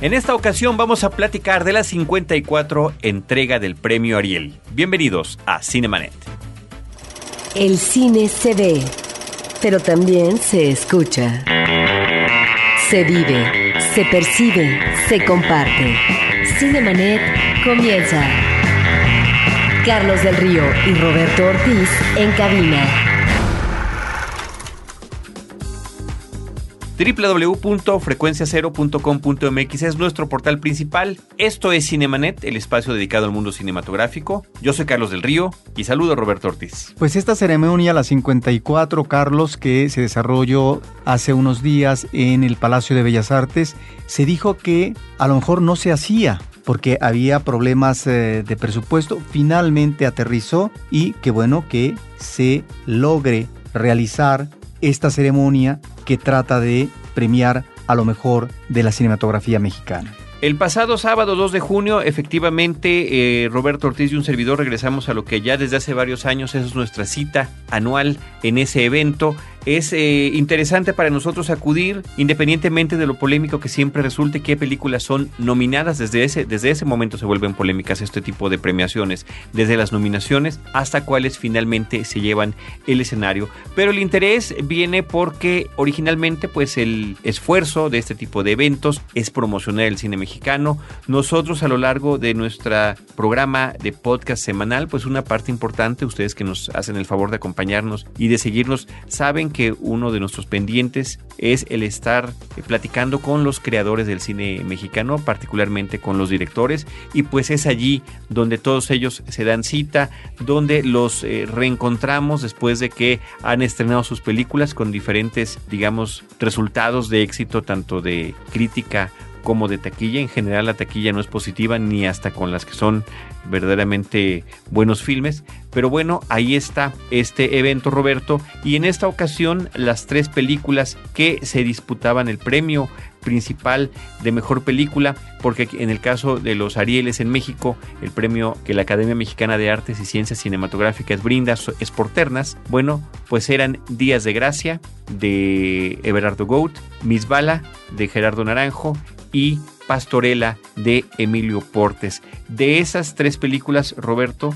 En esta ocasión vamos a platicar de la 54 entrega del premio Ariel. Bienvenidos a Cinemanet. El cine se ve, pero también se escucha. Se vive, se percibe, se comparte. Cinemanet comienza. Carlos del Río y Roberto Ortiz en cabina. www.frecuenciacero.com.mx es nuestro portal principal. Esto es Cinemanet, el espacio dedicado al mundo cinematográfico. Yo soy Carlos del Río y saludo a Roberto Ortiz. Pues esta ceremonia, la 54, Carlos, que se desarrolló hace unos días en el Palacio de Bellas Artes, se dijo que a lo mejor no se hacía porque había problemas eh, de presupuesto, finalmente aterrizó y qué bueno que se logre realizar esta ceremonia que trata de premiar a lo mejor de la cinematografía mexicana. El pasado sábado 2 de junio, efectivamente, eh, Roberto Ortiz y un servidor regresamos a lo que ya desde hace varios años es nuestra cita anual en ese evento es eh, interesante para nosotros acudir, independientemente de lo polémico que siempre resulte, qué películas son nominadas. Desde ese, desde ese momento se vuelven polémicas este tipo de premiaciones, desde las nominaciones hasta cuáles finalmente se llevan el escenario. Pero el interés viene porque originalmente pues el esfuerzo de este tipo de eventos es promocionar el cine mexicano. Nosotros a lo largo de nuestro programa de podcast semanal, pues una parte importante, ustedes que nos hacen el favor de acompañarnos y de seguirnos, saben que uno de nuestros pendientes es el estar eh, platicando con los creadores del cine mexicano, particularmente con los directores, y pues es allí donde todos ellos se dan cita, donde los eh, reencontramos después de que han estrenado sus películas con diferentes, digamos, resultados de éxito, tanto de crítica como de taquilla. En general la taquilla no es positiva ni hasta con las que son verdaderamente buenos filmes. Pero bueno, ahí está este evento Roberto y en esta ocasión las tres películas que se disputaban el premio principal de mejor película, porque en el caso de los Arieles en México, el premio que la Academia Mexicana de Artes y Ciencias Cinematográficas brinda es por ternas. Bueno, pues eran Días de Gracia de Everardo Goat, Miss Bala de Gerardo Naranjo y Pastorela de Emilio Portes. De esas tres películas, Roberto,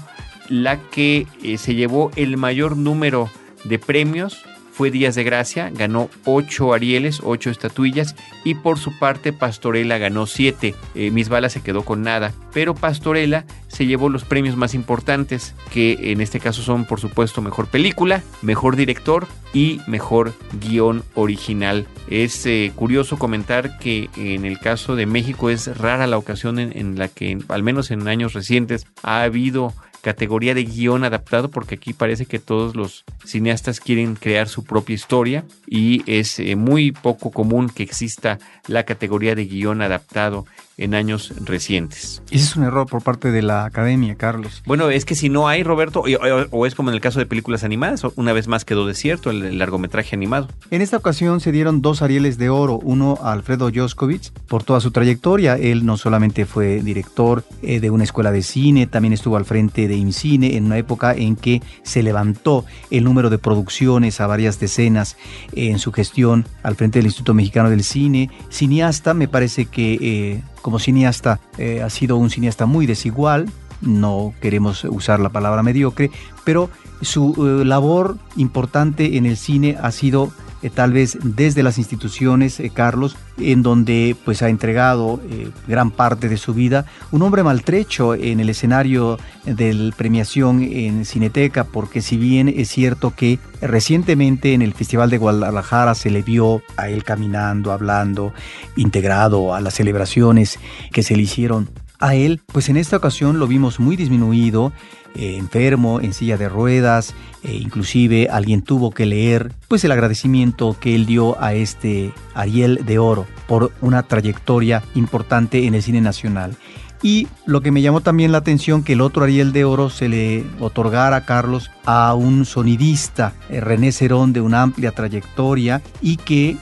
la que eh, se llevó el mayor número de premios fue Días de Gracia, ganó ocho Arieles, ocho estatuillas y por su parte Pastorela ganó siete. Eh, Mis Balas se quedó con nada, pero Pastorela se llevó los premios más importantes, que en este caso son por supuesto mejor película, mejor director y mejor guion original. Es eh, curioso comentar que en el caso de México es rara la ocasión en la que, al menos en años recientes, ha habido categoría de guion adaptado, porque aquí parece que todos los cineastas quieren crear su propia historia y es eh, muy poco común que exista la categoría de guion adaptado en años recientes. Ese es un error por parte de la academia, Carlos. Bueno, es que si no hay, Roberto, o, es como en el caso de películas animadas, una vez más quedó desierto el, largometraje animado. En esta ocasión se dieron dos Arieles de Oro, uno a Alfredo Joskovich por toda su trayectoria. Él no solamente fue director eh, de una escuela de cine, también estuvo al frente de IMCINE en una época en que se levantó el número de producciones a varias decenas en su gestión al frente del Instituto Mexicano del Cine. Cineasta, me parece que... Eh, como cineasta eh, ha sido un cineasta muy desigual, no queremos usar la palabra mediocre, pero su eh, labor importante en el cine ha sido eh, tal vez desde las instituciones, Carlos, en donde pues ha entregado gran parte de su vida. Un hombre maltrecho en el escenario de premiación en Cineteca, porque si bien es cierto que recientemente en el Festival de Guadalajara se le vio a él caminando, hablando, integrado a las celebraciones que se le hicieron a él, pues en esta ocasión lo vimos muy disminuido, eh, enfermo, en silla de ruedas, e inclusive alguien tuvo que leer pues el agradecimiento que él dio a este Ariel de Oro por una trayectoria importante en el cine nacional. Y lo que me llamó también la atención que el otro Ariel de Oro se le otorgara a Carlos a un sonidista, eh, René Cerón, de una amplia trayectoria y que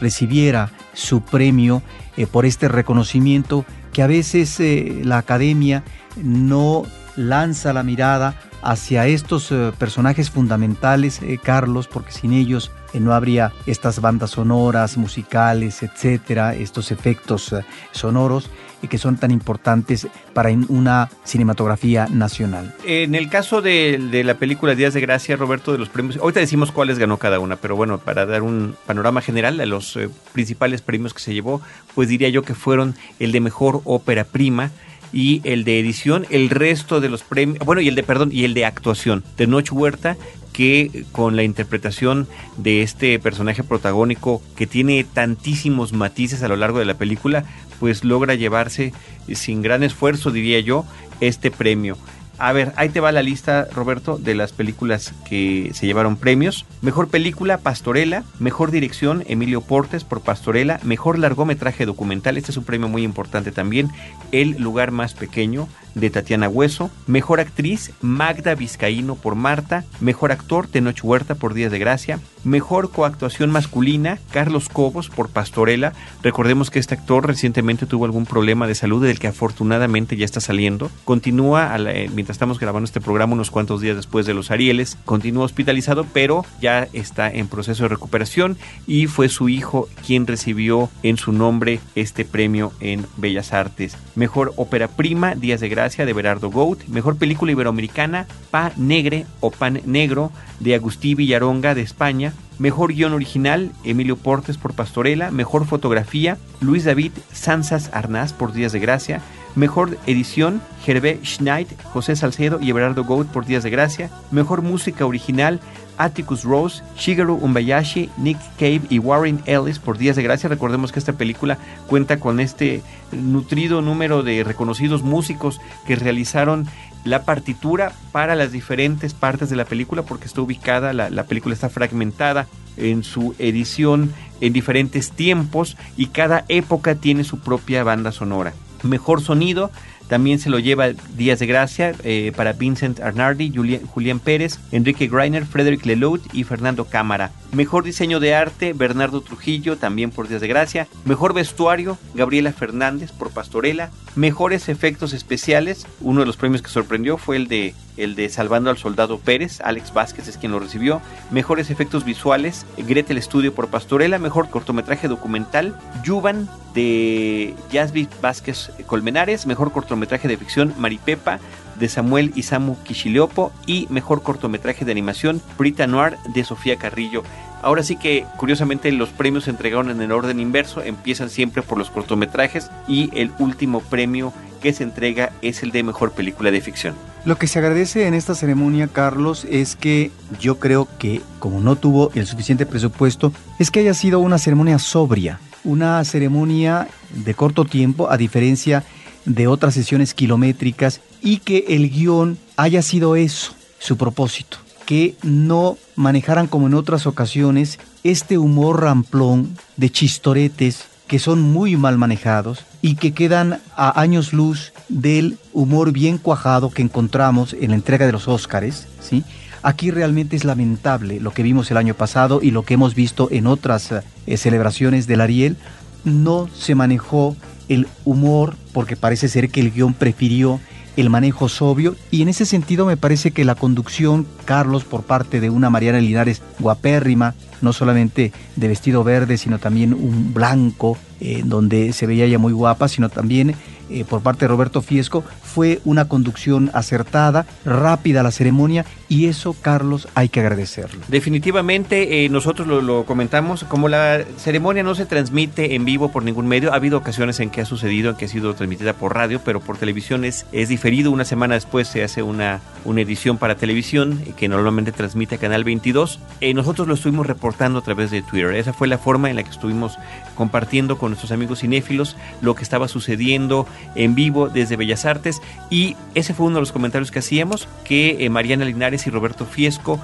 recibiera su premio por este reconocimiento que a veces la academia no lanza la mirada hacia estos eh, personajes fundamentales, eh, Carlos, porque sin ellos eh, no habría estas bandas sonoras, musicales, etcétera, estos efectos sonoros que son tan importantes para una cinematografía nacional. En el caso de, de, la película Días de Gracia, Roberto, de los premios, ahorita decimos cuáles ganó cada una, pero bueno, para dar un panorama general de los principales premios que se llevó, pues diría yo que fueron el de mejor ópera prima, y el de edición, el resto de los premios, bueno, y el de, perdón, y el de actuación, de Noche Huerta, que con la interpretación de este personaje protagónico que tiene tantísimos matices a lo largo de la película, pues logra llevarse sin gran esfuerzo, diría yo, este premio. A ver, ahí te va la lista, Roberto, de las películas que se llevaron premios. Mejor película, Pastorela. Mejor dirección, Emilio Portes por Pastorela. Mejor largometraje documental, este es un premio muy importante también. El lugar más pequeño, de Tatiana Hueso. Mejor actriz, Magda Vizcaíno por Marta. Mejor actor, Tenoch Huerta por Días de Gracia. Mejor coactuación masculina, Carlos Cobos por Pastorela. Recordemos que este actor recientemente tuvo algún problema de salud del que afortunadamente ya está saliendo. Continúa, eh, mientras estamos grabando este programa, unos cuantos días después de los Arieles, continúa hospitalizado, pero ya está en proceso de recuperación y fue su hijo quien recibió en su nombre este premio en Bellas Artes. Mejor ópera prima, Días de Gracia de Berardo Gout, Mejor Película Iberoamericana, Pa Negre o Pan Negro de Agustí Villaronga de España, Mejor Guión Original, Emilio Portes por Pastorela, Mejor Fotografía, Luis David Sanzas Arnaz por Días de Gracia, Mejor Edición, Gervé Schneid, José Salcedo y Everardo Gout por Días de Gracia, Mejor Música Original, Atticus Rose, Shigeru Umbayashi, Nick Cave y Warren Ellis por Días de Gracia. Recordemos que esta película cuenta con este nutrido número de reconocidos músicos que realizaron la partitura para las diferentes partes de la película porque está ubicada, la, la película está fragmentada en su edición en diferentes tiempos y cada época tiene su propia banda sonora. Mejor sonido, también se lo lleva Días de Gracia eh, para Vincent Arnardi, Julián, Pérez, Enrique Greiner, Frederick Lelout y Fernando Cámara. Mejor diseño de arte, Bernardo Trujillo, también por Días de Gracia. Mejor vestuario, Gabriela Fernández por Pastorela. Mejores efectos especiales, uno de los premios que sorprendió fue el de el de Salvando al Soldado Pérez, Alex Vázquez es quien lo recibió. Mejores efectos visuales, Gretel Estudio por Pastorela. Mejor cortometraje documental, Yuban de Yasby Vázquez Colmenares. Mejor cortometraje de ficción, Maripepa de Samuel Isamu Kishiliopo. Y mejor cortometraje de animación, Brita Noir de Sofía Carrillo. Ahora sí que curiosamente los premios se entregaron en el orden inverso, empiezan siempre por los cortometrajes y el último premio que se entrega es el de mejor película de ficción. Lo que se agradece en esta ceremonia, Carlos, es que yo creo que como no tuvo el suficiente presupuesto, es que haya sido una ceremonia sobria, una ceremonia de corto tiempo, a diferencia de otras sesiones kilométricas, y que el guion haya sido eso, su propósito que no manejaran como en otras ocasiones este humor ramplón de chistoretes que son muy mal manejados y que quedan a años luz del humor bien cuajado que encontramos en la entrega de los Óscares, ¿sí? Aquí realmente es lamentable lo que vimos el año pasado y lo que hemos visto en otras eh, celebraciones del Ariel. No se manejó el humor porque parece ser que el guion prefirió el manejo sobrio y en ese sentido me parece que la conducción, Carlos, por parte de una Mariana Linares guapérrima, no solamente de vestido verde, sino también un blanco, eh, donde se veía ella muy guapa, sino también eh, por parte de Roberto Fiesco, fue una conducción acertada, rápida la ceremonia y eso, Carlos, hay que agradecerlo. Definitivamente, eh, nosotros lo, comentamos, como la ceremonia no se transmite en vivo por ningún medio, ha habido ocasiones en que ha sucedido, en que ha sido transmitida por radio, pero por televisión es, es diferido, una semana después se hace una, una edición para televisión que normalmente transmite a Canal 22. nosotros lo estuvimos reportando a través de Twitter, esa fue la forma en la que estuvimos compartiendo con nuestros amigos cinéfilos lo que estaba sucediendo en vivo desde Bellas Artes y ese fue uno de los comentarios que hacíamos, que eh, Mariana Linares y Roberto Fiesco,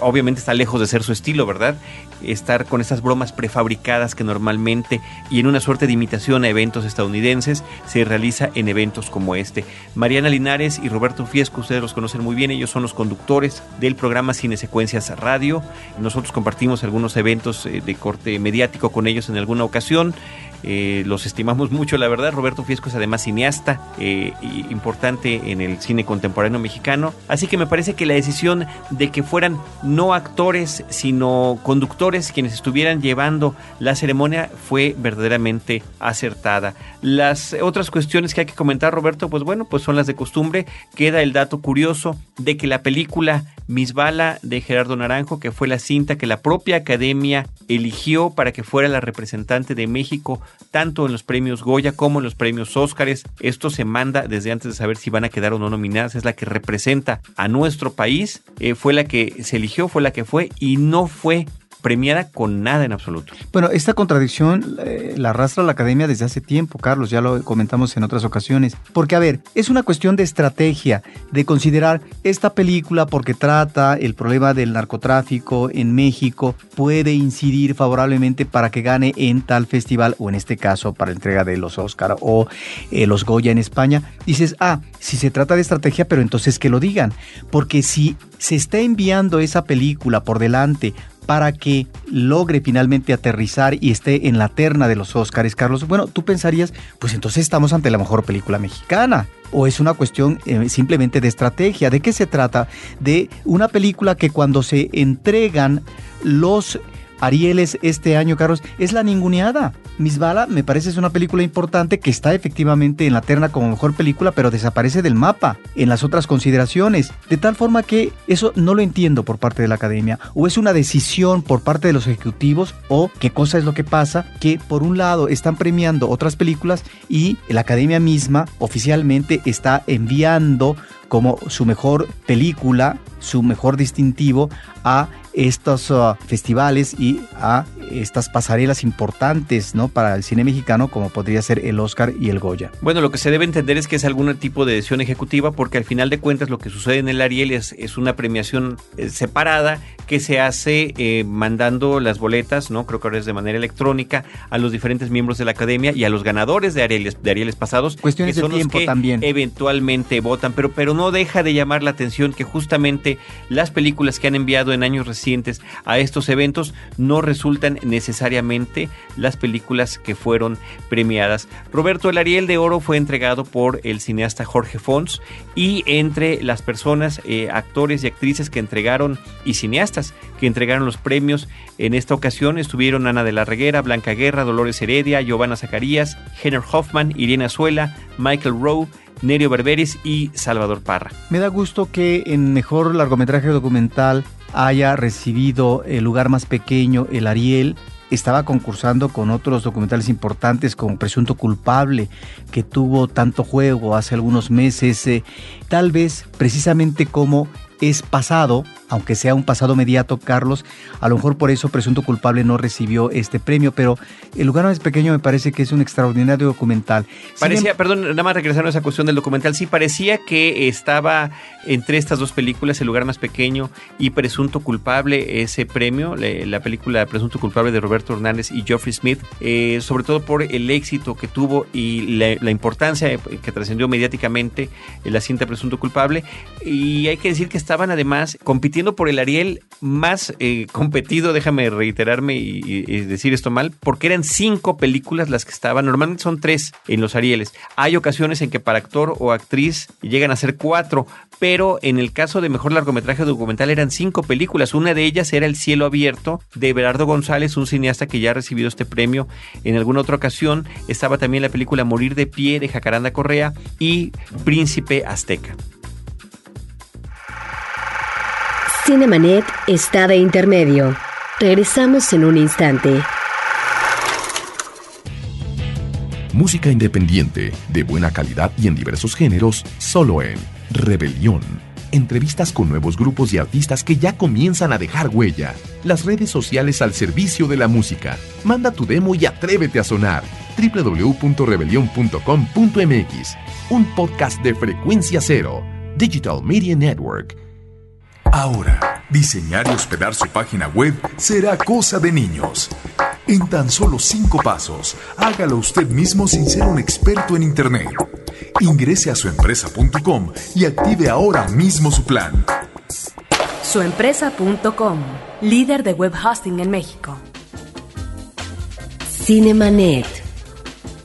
obviamente está lejos de ser su estilo, ¿verdad? Estar con estas bromas prefabricadas que normalmente y en una suerte de imitación a eventos estadounidenses se realiza en eventos como este. Mariana Linares y Roberto Fiesco, ustedes los conocen muy bien, ellos son los conductores del programa Cine Secuencias Radio. Nosotros compartimos algunos eventos eh, de corte mediático con ellos en alguna ocasión. Eh, los estimamos mucho, la verdad. Roberto Fiesco es además cineasta eh, importante en el cine contemporáneo mexicano. Así que me parece que la decisión de que fueran no actores, sino conductores quienes estuvieran llevando la ceremonia fue verdaderamente acertada. Las otras cuestiones que hay que comentar, Roberto, pues bueno, pues son las de costumbre. Queda el dato curioso de que la película Misbala de Gerardo Naranjo, que fue la cinta que la propia academia eligió para que fuera la representante de México, tanto en los premios Goya como en los premios Óscares. Esto se manda desde antes de saber si van a quedar o no nominadas. Es la que representa a nuestro país. Eh, fue la que se eligió, fue la que fue y no fue premiada con nada en absoluto. Bueno, esta contradicción eh, la arrastra la academia desde hace tiempo, Carlos, ya lo comentamos en otras ocasiones. Porque, a ver, es una cuestión de estrategia, de considerar esta película porque trata el problema del narcotráfico en México, puede incidir favorablemente para que gane en tal festival, o en este caso para entrega de los Oscar o eh, los Goya en España. Dices, ah, si se trata de estrategia, pero entonces que lo digan. Porque si se está enviando esa película por delante para que logre finalmente aterrizar y esté en la terna de los Óscares, Carlos, bueno, tú pensarías, pues entonces estamos ante la mejor película mexicana. ¿O es una cuestión eh, simplemente de estrategia? ¿De qué se trata? De una película que cuando se entregan los Arieles este año, Carlos, es la ninguneada. Misbala me parece es una película importante que está efectivamente en la terna como mejor película, pero desaparece del mapa en las otras consideraciones. De tal forma que eso no lo entiendo por parte de la academia. O es una decisión por parte de los ejecutivos, o qué cosa es lo que pasa, que por un lado están premiando otras películas y la academia misma oficialmente está enviando como su mejor película, su mejor distintivo a estos uh, festivales y a estas pasarelas importantes ¿no? para el cine mexicano como podría ser el Oscar y el Goya. Bueno, lo que se debe entender es que es algún tipo de decisión ejecutiva porque al final de cuentas lo que sucede en el Ariel es, es una premiación eh, separada que se hace eh, mandando las boletas, ¿no? Creo que ahora es de manera electrónica a los diferentes miembros de la academia y a los ganadores de Arieles, de Arieles pasados. Cuestiones que son de tiempo los que también. Eventualmente votan, pero, pero no deja de llamar la atención que justamente las películas que han enviado en años recientes a estos eventos no resultan necesariamente las películas que fueron premiadas. Roberto, el Ariel de Oro fue entregado por el cineasta Jorge Fons y entre las personas, eh, actores y actrices que entregaron y cineastas que entregaron los premios en esta ocasión estuvieron Ana de la Reguera, Blanca Guerra, Dolores Heredia, Giovanna Zacarías, Henner Hoffman, Irene Azuela, Michael Rowe, Nerio Berberis y Salvador Parra. Me da gusto que en mejor largometraje documental haya recibido el lugar más pequeño, el Ariel. Estaba concursando con otros documentales importantes como Presunto Culpable, que tuvo tanto juego hace algunos meses, eh, tal vez precisamente como es pasado, aunque sea un pasado mediato, Carlos, a lo mejor por eso Presunto Culpable no recibió este premio, pero El lugar más pequeño me parece que es un extraordinario documental. Parecía, perdón, nada más regresando a esa cuestión del documental, sí, parecía que estaba entre estas dos películas, El lugar más pequeño y Presunto Culpable, ese premio, la película Presunto Culpable de Roberto Hernández y Geoffrey Smith, eh, sobre todo por el éxito que tuvo y la, importancia que trascendió mediáticamente en la cinta Presunto Culpable. Y hay que decir que estaban además compitiendo por el Ariel más eh, competido, déjame reiterarme y, decir esto mal, porque eran cinco películas las que estaban, normalmente son tres en los Arieles. Hay ocasiones en que para actor o actriz llegan a ser cuatro, pero en el caso de mejor largometraje documental eran cinco películas. Una de ellas era El cielo abierto de Berardo González, un cineasta que ya ha recibido este premio en alguna otra ocasión. Estaba también la película Morir de pie de Jacaranda Correa y Príncipe Azteca. Cinemanet está de intermedio. Regresamos en un instante. Música independiente, de buena calidad y en diversos géneros, solo en Rebelión. Entrevistas con nuevos grupos y artistas que ya comienzan a dejar huella. Las redes sociales al servicio de la música. Manda tu demo y atrévete a sonar. www.rebelión.com.mx. Un podcast de frecuencia cero. Digital Media Network. Ahora, diseñar y hospedar su página web será cosa de niños. En tan solo cinco pasos, hágalo usted mismo sin ser un experto en Internet. Ingrese a suempresa.com y active ahora mismo su plan. Suempresa.com, líder de web hosting en México. Cinemanet.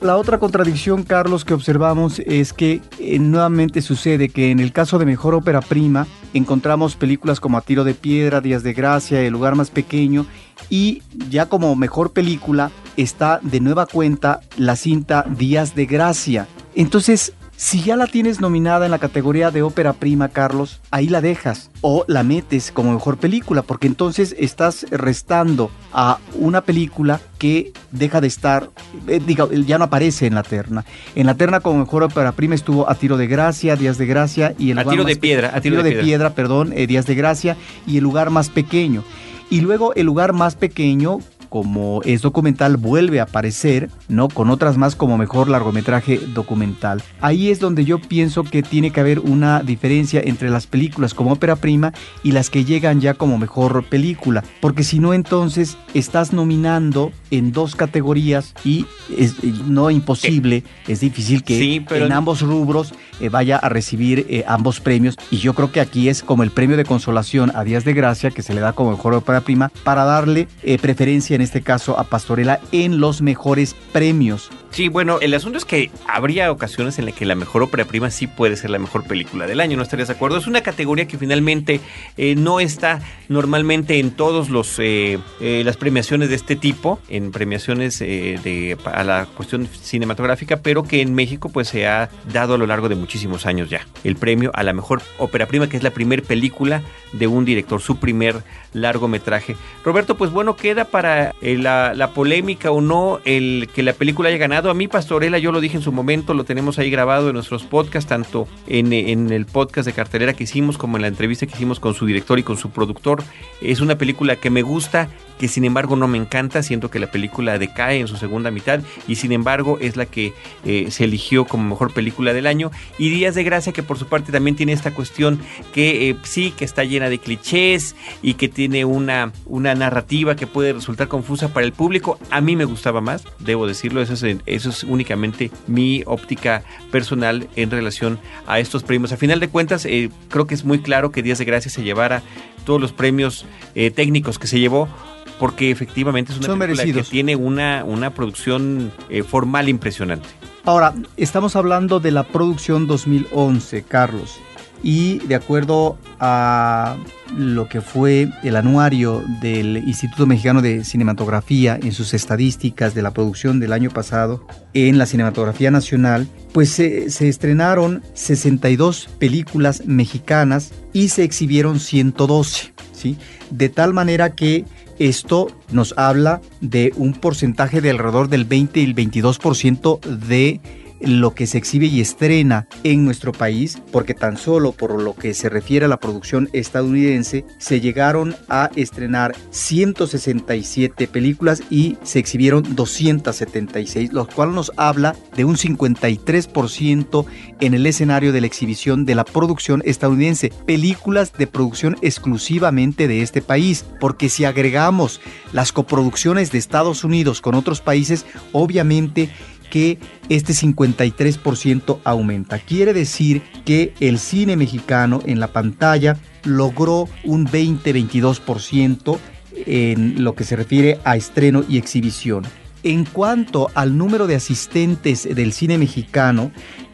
La otra contradicción, Carlos, que observamos es que eh, nuevamente sucede que en el caso de Mejor Ópera Prima encontramos películas como A Tiro de Piedra, Días de Gracia, El lugar más pequeño y ya como mejor película está de nueva cuenta la cinta Días de Gracia. Entonces, si ya la tienes nominada en la categoría de ópera prima, Carlos, ahí la dejas o la metes como mejor película, porque entonces estás restando a una película que deja de estar, eh, diga, ya no aparece en la terna. En la terna como mejor ópera prima estuvo A Tiro de Gracia, Días de Gracia y el a tiro de piedra, a tiro, de, piedra. perdón, eh, Días de Gracia y el lugar más pequeño. Y luego el lugar más pequeño como es documental vuelve a aparecer, ¿no? Con otras más como mejor largometraje documental. Ahí es donde yo pienso que tiene que haber una diferencia entre las películas como ópera prima y las que llegan ya como mejor película, porque si no entonces estás nominando en dos categorías y es no imposible, es difícil que en ambos rubros eh, vaya a recibir eh, ambos premios y yo creo que aquí es como el premio de consolación a Días de Gracia que se le da como mejor ópera prima para darle eh, preferencia en este caso a Pastorela en los mejores premios. Sí, bueno, el asunto es que habría ocasiones en las que la mejor ópera prima sí puede ser la mejor película del año, ¿no estarías de acuerdo? Es una categoría que finalmente eh, no está normalmente en todos los eh, eh, las premiaciones de este tipo, en premiaciones de a la cuestión cinematográfica, pero que en México pues se ha dado a lo largo de muchísimos años ya. El premio a la mejor ópera prima, que es la primer película de un director, su primer largometraje. Roberto, pues bueno, queda para la, la polémica o no el que la película haya ganado a mí, Pastorela, yo lo dije en su momento, lo tenemos ahí grabado en nuestros podcasts, tanto en, en, el podcast de cartelera que hicimos como en la entrevista que hicimos con su director y con su productor. Es una película que me gusta, que sin embargo no me encanta, siento que la película decae en su segunda mitad y sin embargo es la que eh, se eligió como mejor película del año. Y Días de Gracia, que por su parte también tiene esta cuestión que eh, sí, que está llena de clichés y que tiene una, una narrativa que puede resultar confusa para el público. A mí me gustaba más, debo decirlo, eso es, eso es únicamente mi óptica personal en relación a estos premios. A final de cuentas, eh, creo que es muy claro que Días de Gracia se llevara todos los premios técnicos que se llevó porque efectivamente es una película que tiene una, una producción eh, formal impresionante. Ahora, estamos hablando de la producción 2011, Carlos, y de acuerdo a lo que fue el anuario del Instituto Mexicano de Cinematografía en sus estadísticas de la producción del año pasado en la cinematografía nacional, pues se, se estrenaron 62 películas mexicanas y se exhibieron 112, ¿sí? De tal manera que esto nos habla de un porcentaje de alrededor del 20 y el 22% de lo que se exhibe y estrena en nuestro país, porque tan solo por lo que se refiere a la producción estadounidense, se llegaron a estrenar 167 películas y se exhibieron 276, lo cual nos habla de un 53% en el escenario de la exhibición de la producción estadounidense, películas de producción exclusivamente de este país, porque si agregamos las coproducciones de Estados Unidos con otros países, obviamente que este 53% aumenta. Quiere decir que el cine mexicano en la pantalla logró un 20-22% en lo que se refiere a estreno y exhibición. En cuanto al número de asistentes del cine mexicano,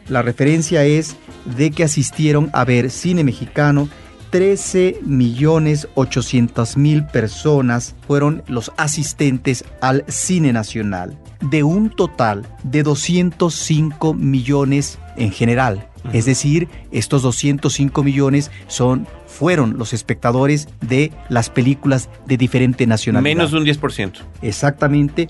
la referencia es de que asistieron a ver cine mexicano 13 millones 800 mil personas fueron los asistentes al cine nacional, de un total de 205 millones en general. Es decir, estos 205 millones son fueron los espectadores de las películas de diferente nacionalidad. Menos de un 10%. Exactamente.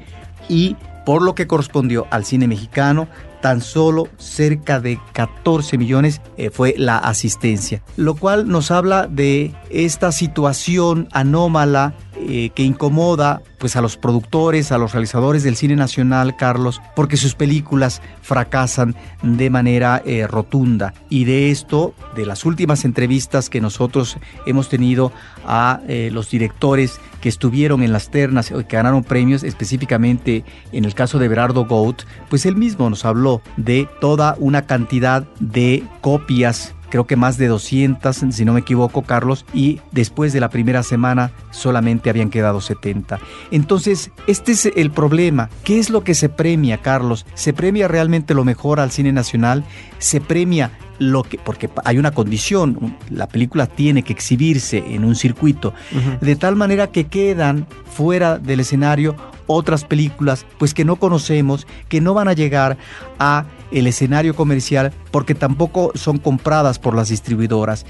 Y por lo que correspondió al cine mexicano, tan solo cerca de 14 millones eh, fue la asistencia, lo cual nos habla de esta situación anómala eh, que incomoda pues a los productores, a los realizadores del cine nacional, Carlos, porque sus películas fracasan de manera eh, rotunda. Y de esto, de las últimas entrevistas que nosotros hemos tenido a los directores que estuvieron en las ternas, que ganaron premios, específicamente en el caso de Berardo Gout, pues él mismo nos habló de toda una cantidad de copias creo que más de 200, si no me equivoco, Carlos, y después de la primera semana solamente habían quedado 70. Entonces, este es el problema. ¿Qué es lo que se premia, Carlos? ¿Se premia realmente lo mejor al cine nacional? ¿Se premia lo que, porque hay una condición, la película tiene que exhibirse en un circuito, de tal manera que quedan fuera del escenario otras películas pues que no conocemos, que no van a llegar a el escenario comercial porque tampoco son compradas por las distribuidoras.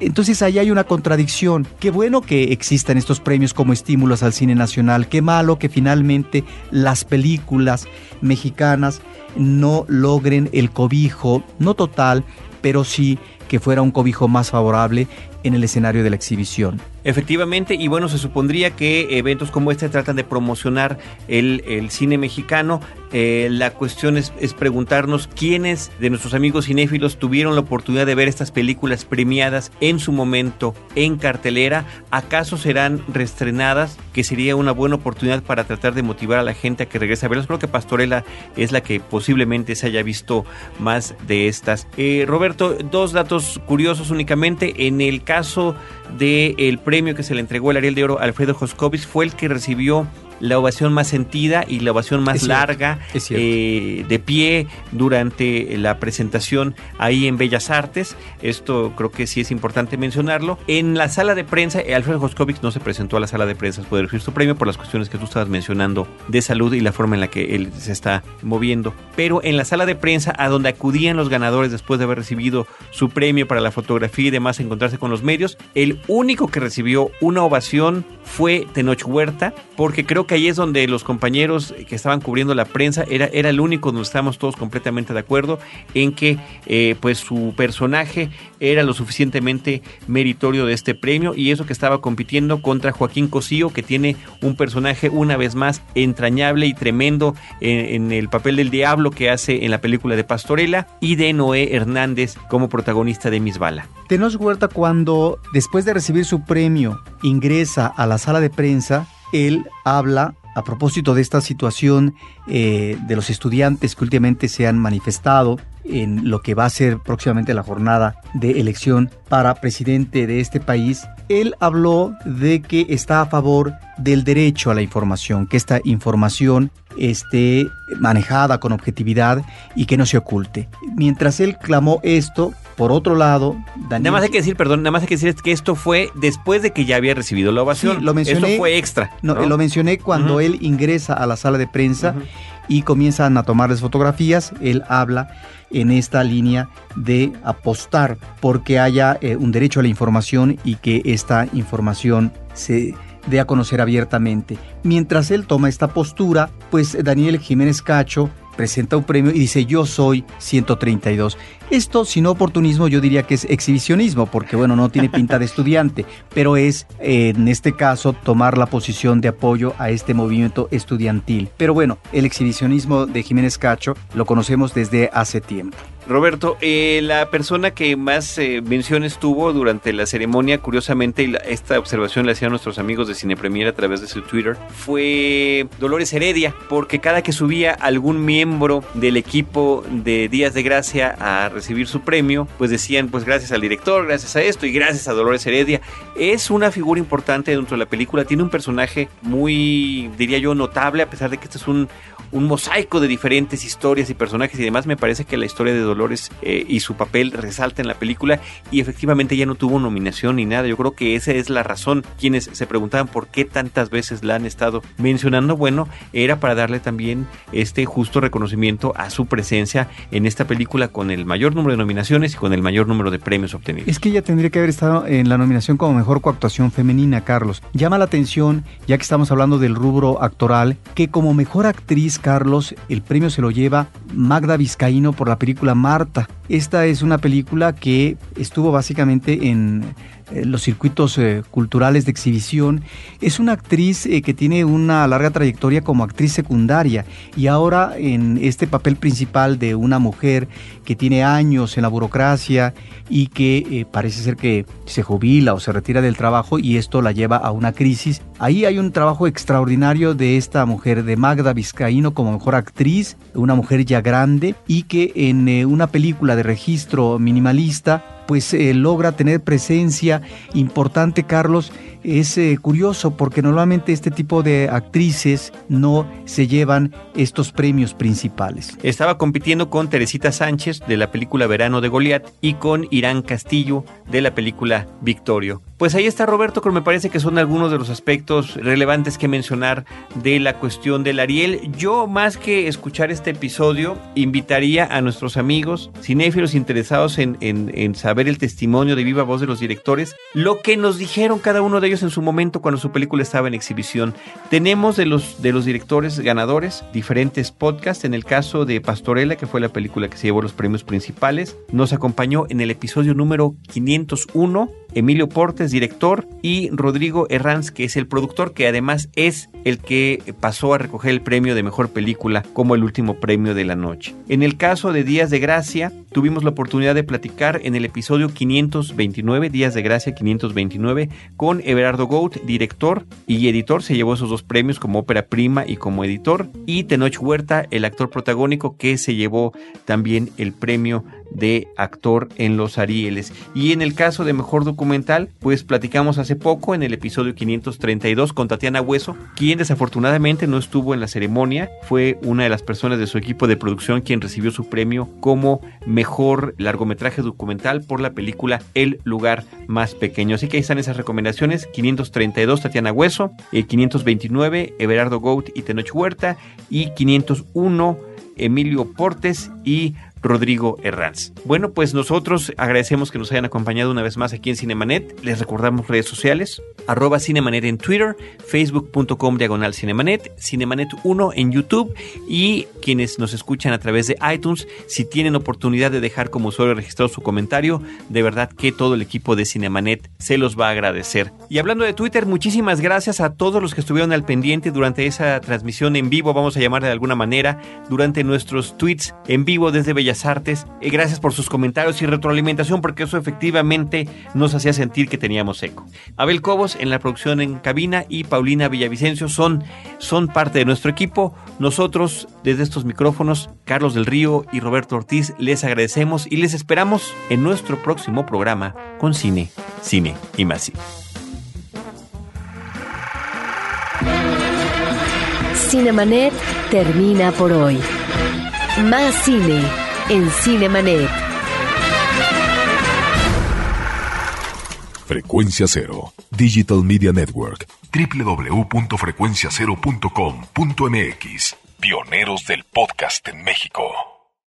Entonces ahí hay una contradicción. Qué bueno que existan estos premios como estímulos al cine nacional, qué malo que finalmente las películas mexicanas no logren el cobijo, no total, pero sí que fuera un cobijo más favorable en el escenario de la exhibición. Efectivamente, y bueno, se supondría que eventos como este tratan de promocionar el, cine mexicano. Eh, la cuestión es, preguntarnos quiénes de nuestros amigos cinéfilos tuvieron la oportunidad de ver estas películas premiadas en su momento en cartelera. ¿Acaso serán reestrenadas? Que sería una buena oportunidad para tratar de motivar a la gente a que regrese a verlas. Creo que Pastorela es la que posiblemente se haya visto más de estas. Eh, Roberto, dos datos curiosos únicamente. En el caso del premio que se le entregó el Ariel de Oro a Alfredo Joscovis fue el que recibió la ovación más sentida y la ovación más larga eh, de pie durante la presentación ahí en Bellas Artes. Esto creo que sí es importante mencionarlo. En la sala de prensa, eh, Alfredo Joskovich no se presentó a la sala de prensa después de recibir su premio por las cuestiones que tú estabas mencionando de salud y la forma en la que él se está moviendo. Pero en la sala de prensa, a donde acudían los ganadores después de haber recibido su premio para la fotografía y demás, encontrarse con los medios, el único que recibió una ovación fue Tenoch Huerta, porque creo ahí es donde los compañeros que estaban cubriendo la prensa era, era el único donde estábamos todos completamente de acuerdo en que eh, pues su personaje era lo suficientemente meritorio de este premio y eso que estaba compitiendo contra Joaquín Cosío que tiene un personaje una vez más entrañable y tremendo en, el papel del diablo que hace en la película de Pastorela y de Noé Hernández como protagonista de Miss Bala. Tenos Huerta cuando después de recibir su premio ingresa a la sala de prensa él habla a propósito de esta situación eh, de los estudiantes que últimamente se han manifestado en lo que va a ser próximamente la jornada de elección para presidente de este país, él habló de que está a favor del derecho a la información, que esta información esté manejada con objetividad y que no se oculte. Mientras él clamó esto, por otro lado, Daniel... Nada más hay que decir, perdón, nada más hay que decir que esto fue después de que ya había recibido la ovación. lo mencioné. Esto fue extra. No, lo mencioné cuando él ingresa a la sala de prensa y comienzan a tomarles fotografías. Él habla en esta línea de apostar porque haya eh, un derecho a la información y que esta información se dé a conocer abiertamente. Mientras él toma esta postura, pues Daniel Jiménez Cacho presenta un premio y dice yo soy 132. Esto, sin oportunismo, yo diría que es exhibicionismo, porque bueno, no tiene pinta de estudiante, pero es en este caso tomar la posición de apoyo a este movimiento estudiantil. Pero bueno, el exhibicionismo de Jiménez Cacho lo conocemos desde hace tiempo. Roberto, eh, la persona que más eh, menciones tuvo durante la ceremonia, curiosamente, y esta observación la hacían nuestros amigos de Cine Premier a través de su Twitter, fue Dolores Heredia, porque cada que subía algún miembro del equipo de Días de Gracia a recibir su premio, pues decían, pues gracias al director, gracias a esto y gracias a Dolores Heredia. Es una figura importante dentro de la película, tiene un personaje muy, diría yo, notable, a pesar de que este es un, un mosaico de diferentes historias y personajes y demás. Me parece que la historia de Dolores eh, y su papel resalta en la película y efectivamente ya no tuvo nominación ni nada. Yo creo que esa es la razón. Quienes se preguntaban por qué tantas veces la han estado mencionando, bueno, era para darle también este justo reconocimiento a su presencia en esta película con el mayor número de nominaciones y con el mayor número de premios obtenidos. Es que ella tendría que haber estado en la nominación como mejor coactuación femenina, Carlos. Llama la atención, ya que estamos hablando del rubro actoral, que como mejor actriz Carlos, el premio se lo lleva Magda Vizcaíno por la película Marta. Esta es una película que estuvo básicamente en eh, los circuitos eh, culturales de exhibición. Es una actriz eh, que tiene una larga trayectoria como actriz secundaria y ahora en este papel principal de una mujer que tiene años en la burocracia y que parece ser que se jubila o se retira del trabajo y esto la lleva a una crisis. Ahí hay un trabajo extraordinario de esta mujer, de Magda Vizcaíno como mejor actriz, una mujer ya grande y que en una película de registro minimalista pues eh, logra tener presencia importante, Carlos, es eh, curioso porque normalmente este tipo de actrices no se llevan estos premios principales. Estaba compitiendo con Teresita Sánchez de la película Verano de Goliat y con Irán Castillo de la película Victorio. Pues ahí está Roberto, que me parece que son algunos de los aspectos relevantes que mencionar de la cuestión del Ariel. Yo más que escuchar este episodio, invitaría a nuestros amigos cinéfilos interesados en, en, en saber el testimonio de viva voz de los directores, lo que nos dijeron cada uno de ellos en su momento cuando su película estaba en exhibición. Tenemos de los, de los directores ganadores diferentes podcasts. En el caso de Pastorela, que fue la película que se llevó los premios principales, nos acompañó en el episodio número 501 Emilio Portes, director, y Rodrigo Herranz, que es el productor, que además es el que pasó a recoger el premio de mejor película como el último premio de la noche. En el caso de Días de Gracia, tuvimos la oportunidad de platicar en el episodio 529, Días de Gracia 529, con Everardo Gout, director y editor. Se llevó esos dos premios como ópera prima y como editor. Y Tenoch Huerta, el actor protagónico, que se llevó también el premio de actor en los Arieles. Y en el caso de mejor documental, pues platicamos hace poco en el episodio 532 con Tatiana Hueso, quien desafortunadamente no estuvo en la ceremonia, fue una de las personas de su equipo de producción quien recibió su premio como mejor largometraje documental por la película El lugar más pequeño. Así que ahí están esas recomendaciones, 532 Tatiana Hueso, eh, 529 Everardo Gout y Tenoch Huerta y 501 Emilio Portes y Rodrigo Herranz. Bueno, pues nosotros agradecemos que nos hayan acompañado una vez más aquí en Cinemanet. Les recordamos redes sociales, arroba Cinemanet en Twitter, facebook.com diagonal Cinemanet, Cinemanet 1 en YouTube y quienes nos escuchan a través de iTunes, si tienen oportunidad de dejar como usuario registrado su comentario, de verdad que todo el equipo de Cinemanet se los va a agradecer. Y hablando de Twitter, muchísimas gracias a todos los que estuvieron al pendiente durante esa transmisión en vivo, vamos a llamar de alguna manera, durante nuestros tweets en vivo desde Bellas Artes. y gracias por sus comentarios y retroalimentación porque eso efectivamente nos hacía sentir que teníamos eco. Abel Cobos en la producción en cabina y Paulina Villavicencio son, son parte de nuestro equipo. Nosotros desde estos micrófonos, Carlos del Río y Roberto Ortiz, les agradecemos y les esperamos en nuestro próximo programa con cine, cine y más cine. Cinemanet termina por hoy. Más cine en Cinemanet. Frecuencia Cero, Digital Media Network, www.frecuenciacero.com.mx, pioneros del podcast en México.